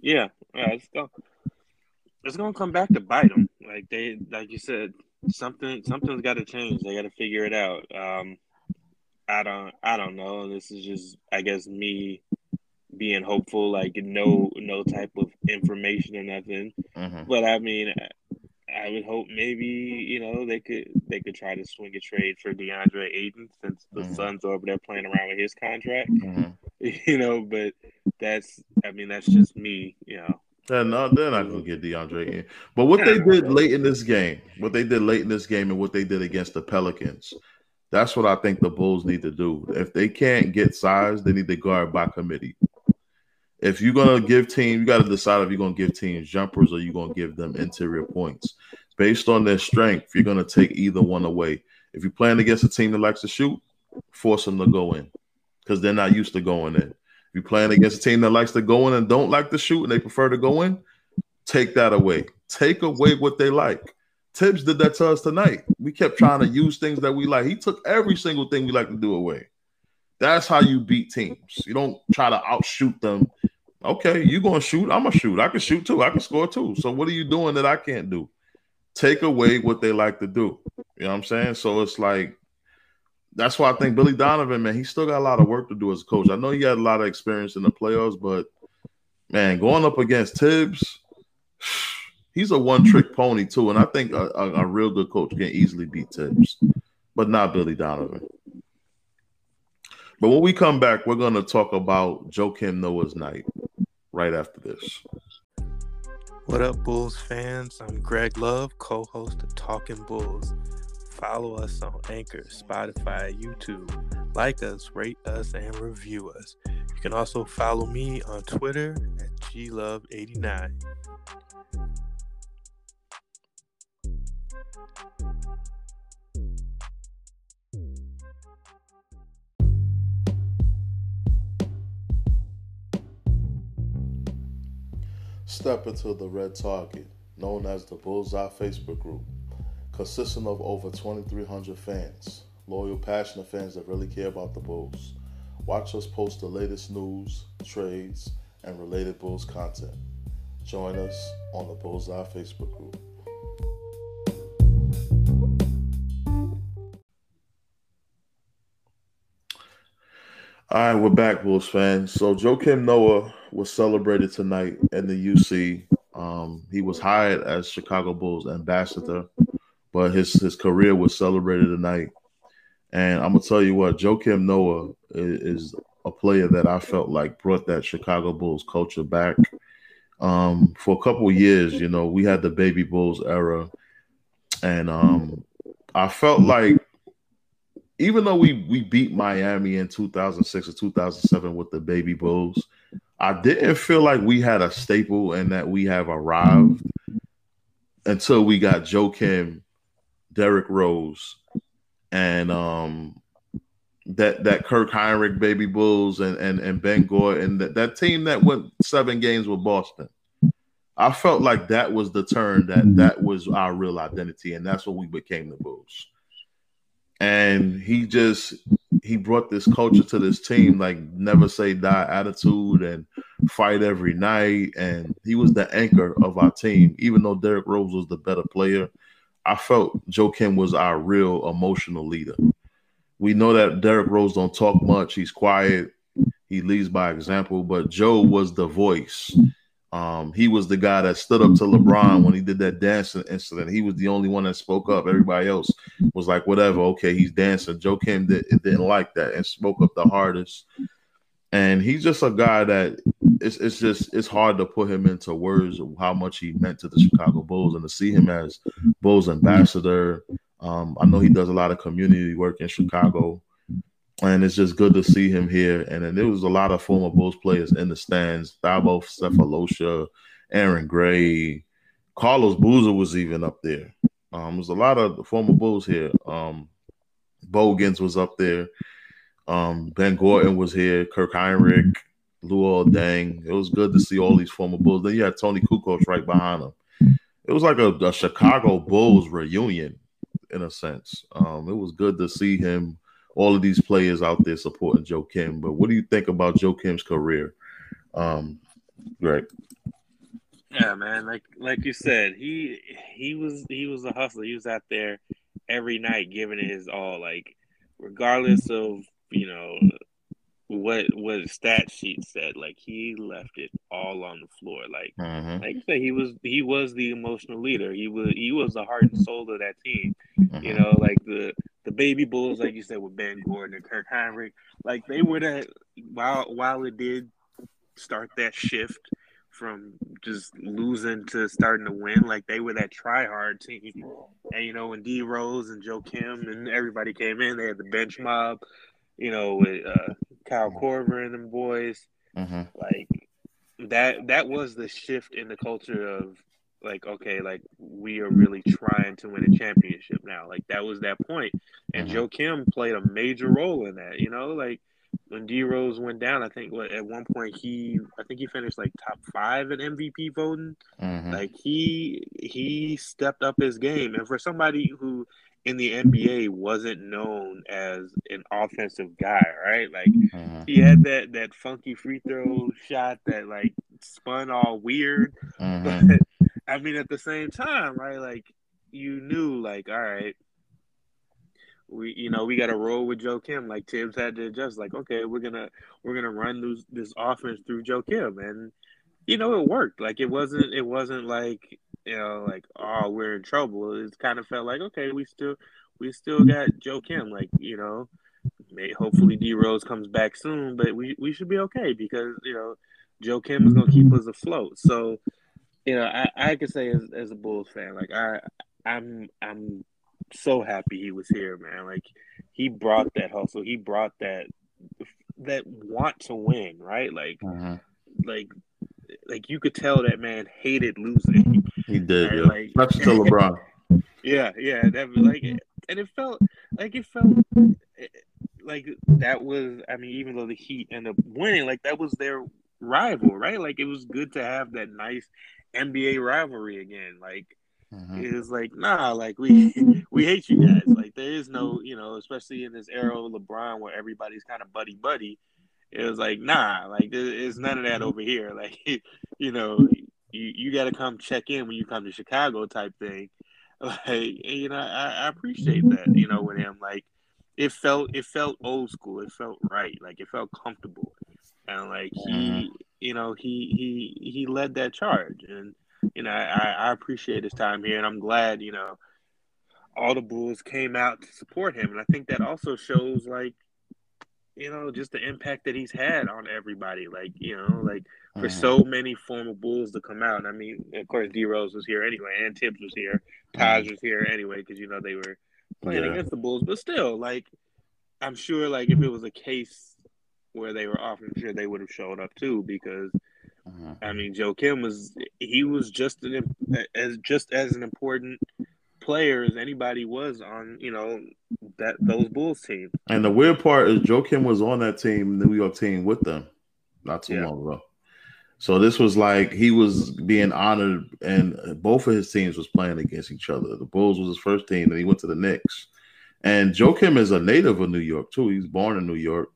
Yeah, yeah, it's gonna it's gonna come back to bite them. Like they, like you said, something something's got to change. They got to figure it out. Um, I don't, I don't know. This is just, I guess, me being hopeful. Like no, no type of information or nothing. Mm-hmm. But I mean, I would hope maybe you know they could they could try to swing a trade for DeAndre Ayton since the mm-hmm. Suns are over there playing around with his contract. Mm-hmm. You know, but that's I mean that's just me. You know. Yeah, no, they're not gonna get DeAndre in. But what they did late in this game, what they did late in this game, and what they did against the Pelicans, that's what I think the Bulls need to do. If they can't get size, they need to guard by committee if you're gonna give team, you got to decide if you're gonna give teams jumpers or you're gonna give them interior points based on their strength. You're gonna take either one away. If you're playing against a team that likes to shoot, force them to go in because they're not used to going in. If you're playing against a team that likes to go in and don't like to shoot and they prefer to go in, take that away. Take away what they like. Thibs did that to us tonight. We kept trying to use things that we like. He took every single thing we like to do away. That's how you beat teams. You don't try to outshoot them. Okay, you gonna shoot? I'm gonna shoot. I can shoot too. I can score too. So what are you doing that I can't do? Take away what they like to do. You know what I'm saying? So it's like that's why I think Billy Donovan, man, he still got a lot of work to do as a coach. I know he had a lot of experience in the playoffs, but man, going up against Thibs, he's a one-trick pony too. And I think a, a, a real good coach can easily beat Thibs, but not Billy Donovan. But when we come back, we're going to talk about Joakim Noah's night right after this. What up, Bulls fans? I'm Greg Love, co host of Talking Bulls. Follow us on Anchor, Spotify, YouTube. Like us, rate us, and review us. You can also follow me on Twitter at glove89. Step into the Red Target, known as the Bullseye Facebook group, consisting of over 2,300 fans, loyal, passionate fans that really care about the Bulls. Watch us post the latest news, trades, and related Bulls content. Join us on the Bullseye Facebook group. All right, we're back, Bulls fans. So Joakim Noah was celebrated tonight in the UC. Um, he was hired as Chicago Bulls ambassador, but his his career was celebrated tonight. And I'm gonna tell you what, Joakim Noah is, is a player that I felt like brought that Chicago Bulls culture back. Um, for a couple years, you know, we had the baby Bulls era, and um, I felt like even though we we beat Miami in 2006 or 2007 with the baby Bulls, I didn't feel like we had a staple and that we have arrived until we got Joakim, Derrick Rose, and um that that Kirk Hinrich baby Bulls and and and Ben Gore and that, that team that went seven games with Boston. I felt like that was the turn that that was our real identity, and that's what we became the Bulls and he just he brought this culture to this team like never say die attitude and fight every night. And he was the anchor of our team. Even though Derrick Rose was the better player I felt Joakim was our real emotional leader. We know that Derrick Rose don't talk much. He's quiet. He leads by example. But Joe was the voice um, he was the guy that stood up to LeBron when he did that dancing incident. He was the only one that spoke up. Everybody else was like, whatever, okay, he's dancing. Joakim did, didn't like that and spoke up the hardest. And he's just a guy that it's, it's just it's hard to put him into words how much he meant to the Chicago Bulls and to see him as Bulls ambassador. Um, I know he does a lot of community work in Chicago and it's just good to see him here. And then there was a lot of former Bulls players in the stands: Thabo Sefolosha, Aaron Gray, Carlos Boozer was even up there. Um, there's a lot of former Bulls here. Um, Bogans was up there. Um, ben Gordon was here. Kirk Hinrich, Luol Deng. It was good to see all these former Bulls. Then you had Toni Kukoc right behind him. It was like a, a Chicago Bulls reunion in a sense. Um, it was good to see him, all of these players out there supporting Joakim. But what do you think about Joakim's career? Um, Greg. Yeah, man. Like like you said, he he was he was a hustler. He was out there every night giving it his all. Like regardless of you know what what stat sheet said, like he left it all on the floor. Like mm-hmm. like I said, he was he was the emotional leader. He was he was the heart and soul of that team. Mm-hmm. You know, like the the baby bulls, like you said, with Ben Gordon and Kirk Hinrich, like they were that while while it did start that shift from just losing to starting to win. Like they were that try hard team. And you know, when D Rose and Joakim and everybody came in, they had the bench mob, you know, with uh, Kyle Korver and them boys. Mm-hmm. Like that that was the shift in the culture of like, okay, like we are really trying to win a championship now. Like that was that point. And mm-hmm. Joakim played a major role in that, you know, like when D Rose went down, I think what at one point he I think he finished like top five in MVP voting. Mm-hmm. Like he he stepped up his game, and for somebody who in the NBA wasn't known as an offensive guy, right? Like mm-hmm. he had that that funky free throw shot that like spun all weird, mm-hmm. but I mean at the same time, right? Like you knew, like all right we you know we got to roll with Joakim. Like Thibs had to adjust. Like okay, we're gonna we're gonna run this this offense through Joakim, and you know it worked. Like it wasn't it wasn't like you know like oh we're in trouble. It kind of felt like okay we still we still got Joakim, Like you know. May, hopefully D Rose comes back soon, but we, we should be okay because you know Joakim is gonna keep us afloat. So, you know, I, I could say as, as a Bulls fan, like I I'm I'm so happy he was here, man. Like he brought that hustle. He brought that that want to win, right? Like mm-hmm. like like you could tell that man hated losing. He did, yeah. Like, Not to LeBron. Yeah, yeah. That like and it felt like it felt like that was I mean, even though the Heat ended up winning, like that was their rival, right? Like it was good to have that nice NBA rivalry again. Like Mm-hmm. It's like, nah, like we we hate you guys. Like there is no, you know, especially in this era of LeBron where everybody's kind of buddy buddy. It was like, nah, like there's none of that over here. Like, you know, you, you got to come check in when you come to Chicago type thing. Like, you know, I, I appreciate that. You know, with him, like it felt it felt old school. It felt right. Like it felt comfortable, and like he, mm-hmm. you know, he he he led that charge and you know, I, I appreciate his time here, and I'm glad, you know, all the Bulls came out to support him, and I think that also shows like, you know, just the impact that he's had on everybody. Like, you know, like for so many former Bulls to come out. I mean, of course, D Rose was here anyway, and Thibs was here, Taj mm-hmm. was here anyway, because you know they were playing yeah. against the Bulls. But still, like, I'm sure, like, if it was a case where they were off, I'm sure they would have showed up too, because Mm-hmm. I mean, Joakim was he was just an as just as an important player as anybody was on you know that those Bulls team. And the weird part is Joakim was on that team, New York team, with them not too yeah. long ago. So this was like he was being honored, and both of his teams was playing against each other. The Bulls was his first team, and he went to the Knicks. And Joakim is a native of New York too. He's born in New York.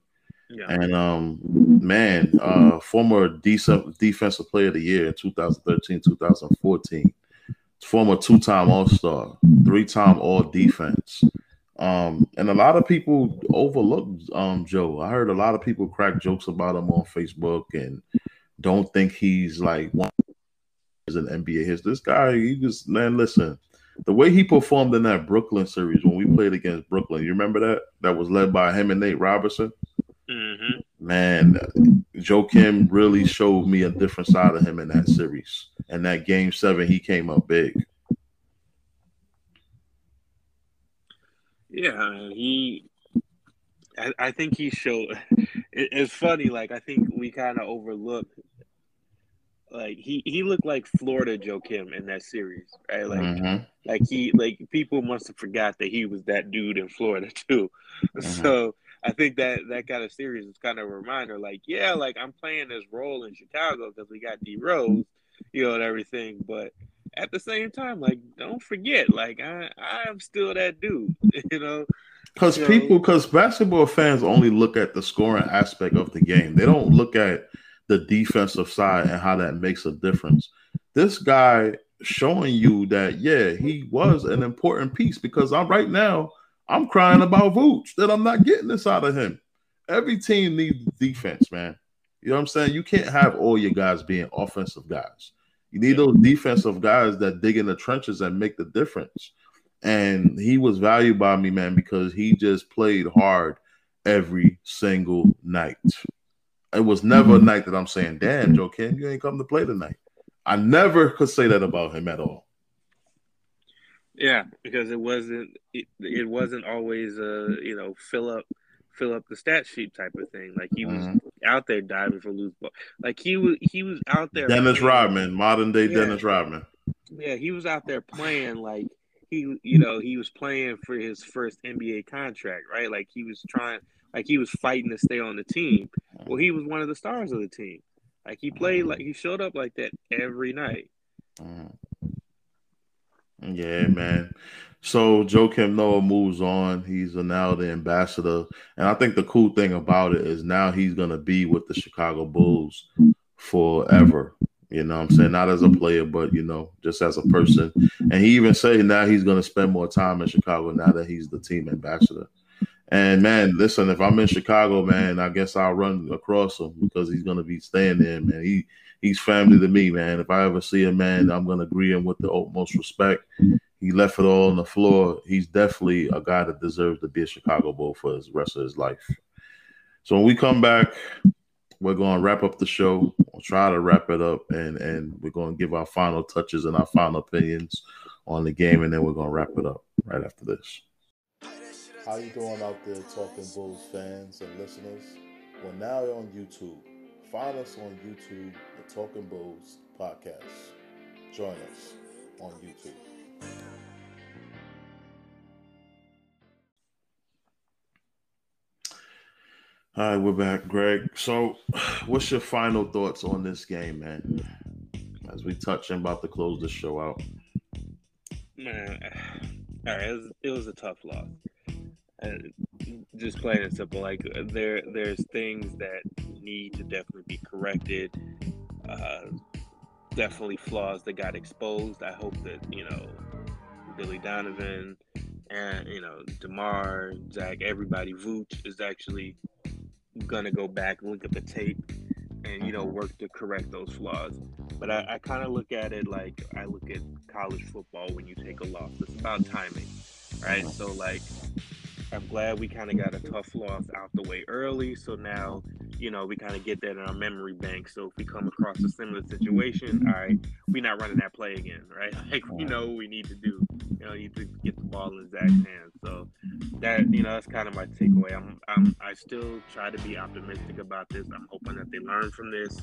Yeah. And um, man, uh, former decent defensive player of the year in 2013, 2014, former two-time All-Star, three-time All Defense. Um, and a lot of people overlooked um Joe. I heard a lot of people crack jokes about him on Facebook and don't think he's like one is an NBA his. This guy, he just man, listen. The way he performed in that Brooklyn series when we played against Brooklyn, you remember that? That was led by him and Nate Robinson. Mm-hmm. Man, Joakim really showed me a different side of him in that series. And that game seven, he came up big. Yeah, he. I, I think he showed. It, it's funny, like I think we kind of overlook like he he looked like Florida Joakim in that series, right? Like Mhm. like he like people must have forgot that he was that dude in Florida too. Mhm. So I think that that kind of series is kind of a reminder, like yeah, like I'm playing this role in Chicago because we got D Rose, you know, and everything, but at the same time, like don't forget, like I I am still that dude, you know. Because So- people, because basketball fans only look at the scoring aspect of the game. They don't look at the defensive side and how that makes a difference. This guy showing you that, yeah, he was an important piece because I'm right now, I'm crying about Vooch that I'm not getting this out of him. Every team needs defense, man. You know what I'm saying? You can't have all your guys being offensive guys. You need those defensive guys that dig in the trenches and make the difference. And he was valued by me, man, because he just played hard every single night. It was never a mm-hmm. night that I'm saying, damn, Joakim, you ain't come to play tonight. I never could say that about him at all. Yeah, because it wasn't it, it wasn't always a you know fill up fill up the stat sheet type of thing. Like he was Mhm. out there diving for loose ball. Like he was he was out there. Dennis playing- Rodman, modern day Yeah. Dennis Rodman. Yeah, he was out there playing like he you know he was playing for his first NBA contract, right? Like he was trying like he was fighting to stay on the team. Well, he was one of the stars of the team. Like he played like he showed up like that every night. Yeah, man. So Joakim Noah moves on. He's now the ambassador. And I think the cool thing about it is now he's gonna be with the Chicago Bulls forever. You know what I'm saying? Not as a player, but you know, just as a person. And he even said now he's gonna spend more time in Chicago now that he's the team ambassador. And man, listen, if I'm in Chicago, man, I guess I'll run across him because he's gonna be staying there, man. He he's family to me, man. If I ever see a man, I'm gonna greet him with the utmost respect. He left it all on the floor. He's definitely a guy that deserves to be a Chicago Bull for the rest of his life. So when we come back, we're gonna wrap up the show. We'll try to wrap it up, and and we're gonna give our final touches and our final opinions on the game, and then we're gonna wrap it up right after this. How you doing out there, Talking Bulls fans and listeners? We're now on YouTube. Find us on YouTube, Talking Bulls podcast. Join us on YouTube. All right, we're back, Greg. So, what's your final thoughts on this game, man? As we touch and about to close the show out. Man, all right, it was, it was a tough loss. And just plain and simple, like there, there's things that need to definitely be corrected. Uh, definitely flaws that got exposed. I hope that you know Billy Donovan and you know DeMar, Zach, everybody, Vooch is actually gonna go back look at the tape and you know work to correct those flaws. But I, I kind of look at it like I look at college football when you take a loss. It's about timing, right? So like I'm glad we kind of got a tough loss out the way early. So now, you know, we kind of get that in our memory bank. So if we come across a similar situation, all right, we're not running that play again, right? Like we know what we need to do. You know, you need to get the ball in Zach's hands. So that, you know, that's kind of my takeaway. I'm, I'm, I still try to be optimistic about this. I'm hoping that they learn from this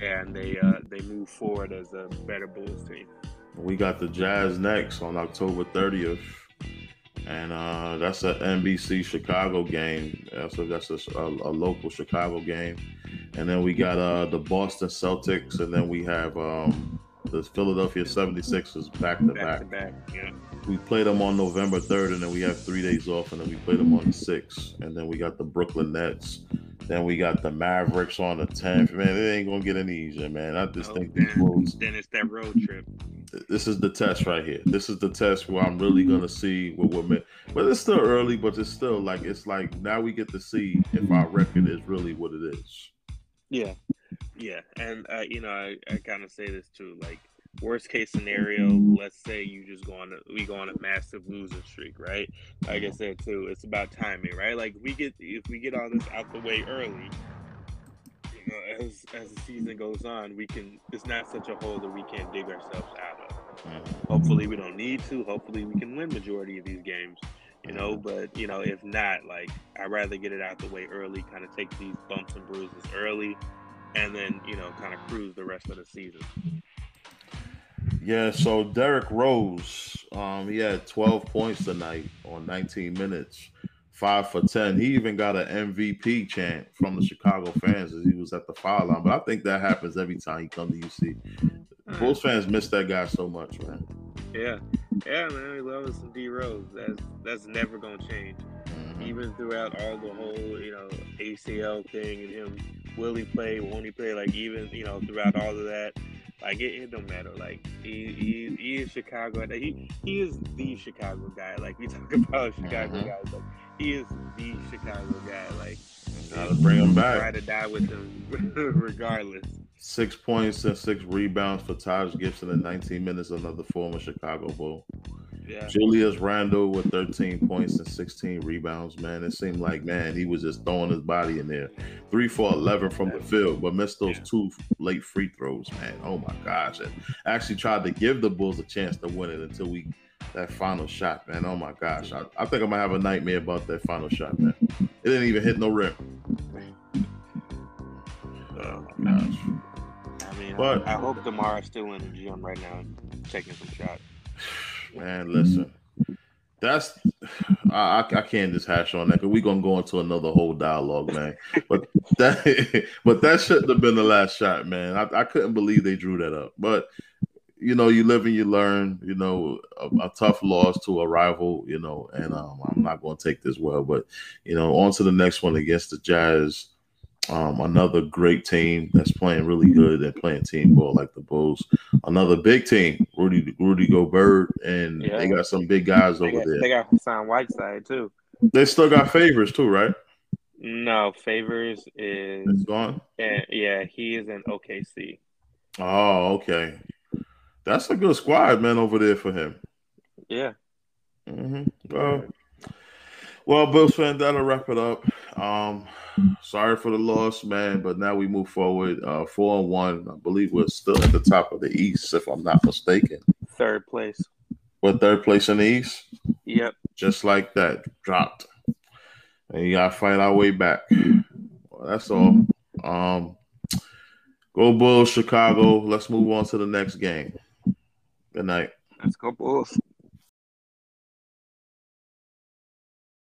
and they, uh, they move forward as a better Bulls team. We got the Jazz next on October 30th. And uh, that's an NBC Chicago game. That's a, that's a, a, a local Chicago game. And then we got uh, the Boston Celtics, and then we have um, the Philadelphia 76ers back to Back back. yeah. We played them on November 3rd, and then we have three days off, and then we played them on the 6th. And then we got the Brooklyn Nets. Then we got the Mavericks on the 10th. Man, it ain't going to get any easier, man. I just Oh, think these then, Bulls then it's that road trip. this is the test right here. This is the test where I'm really gonna see what we're meant. But it's still early, but it's still like it's like now we get to see if our record is really what it is. Yeah, yeah, and uh, you know, I, I kind of say this too. Like, worst case scenario, let's say you just go on, a, we go on a massive losing streak, right? Like I mm-hmm. said too, it's about timing, right? Like we get if we get all this out the way early, you know, as as the season goes on, we can. It's not such a hole that we can't dig ourselves out of. Mm-hmm. Hopefully, we don't need to. Hopefully, we can win majority of these games. You know, mm-hmm. but you know, if not, like I'd rather get it out the way early, kind of take these bumps and bruises early, and then you know kind of cruise the rest of the season. Yeah, so Derrick Rose, um, he had 12 points tonight on 19 minutes, five for 10. He even got an MVP chant from the Chicago fans as he was at the foul line. But I think that happens every time he comes to UC. Bulls fans miss that guy so much, man. Yeah, yeah, man. We love some D Rose. That's that's never gonna change. Mm-hmm. Even throughout all the whole, you know, ACL thing and him, will he play? Won't he play? Like even you know throughout all of that, like it, it don't matter. Like he, he he is Chicago. He he is the Chicago guy. Like we talk about Chicago mm-hmm. guys. Like he is the Chicago guy. Like gotta bring him back. Try to die with him regardless. Six points and six rebounds for Taj Gibson in 19 minutes, another former Chicago Bull. Yeah. Julius Randle with 13 points and 16 rebounds, man. It seemed like, man, he was just throwing his body in there. Three for 11 from the field, but missed those two late free throws, man. Oh my gosh. And actually tried to give the Bulls a chance to win it until we that final shot, man. Oh my gosh. I, I think I might have a nightmare about that final shot, man. It didn't even hit no rim. Oh my gosh. I mean, but, I, I hope DeMar still in the gym right now taking some shots. Man, listen. That's I, I can't just hash on that because we're gonna go into another whole dialogue, man. But that but that shouldn't have been the last shot, man. I, I couldn't believe they drew that up. But you know, you live and you learn. You know, a, a tough loss to a rival. You know, and um, I'm not going to take this well, but you know, on to the next one against the Jazz. Um, another great team that's playing really good and playing team ball like the Bulls. Another big team, Rudy Rudy Gobert, and yeah. they got some big guys they over got, there. They got Hassan Whiteside too. They still got Favors too, right? No, Favors is it's gone. Yeah, yeah, he is in OKC. Oh, okay. That's a good squad, man, over there for him. Yeah. Mm-hmm. Well, well, Bulls fan, that'll wrap it up. Um, sorry for the loss, man, but now we move forward. Uh, four and one. I believe we're still at the top of the East, if I'm not mistaken. Third place. We're third place in the East. Yep. Just like that, dropped, and you gotta fight our way back. Well, that's all. Um, go Bulls, Chicago. Let's move on to the next game. Good night. Let's go Bulls.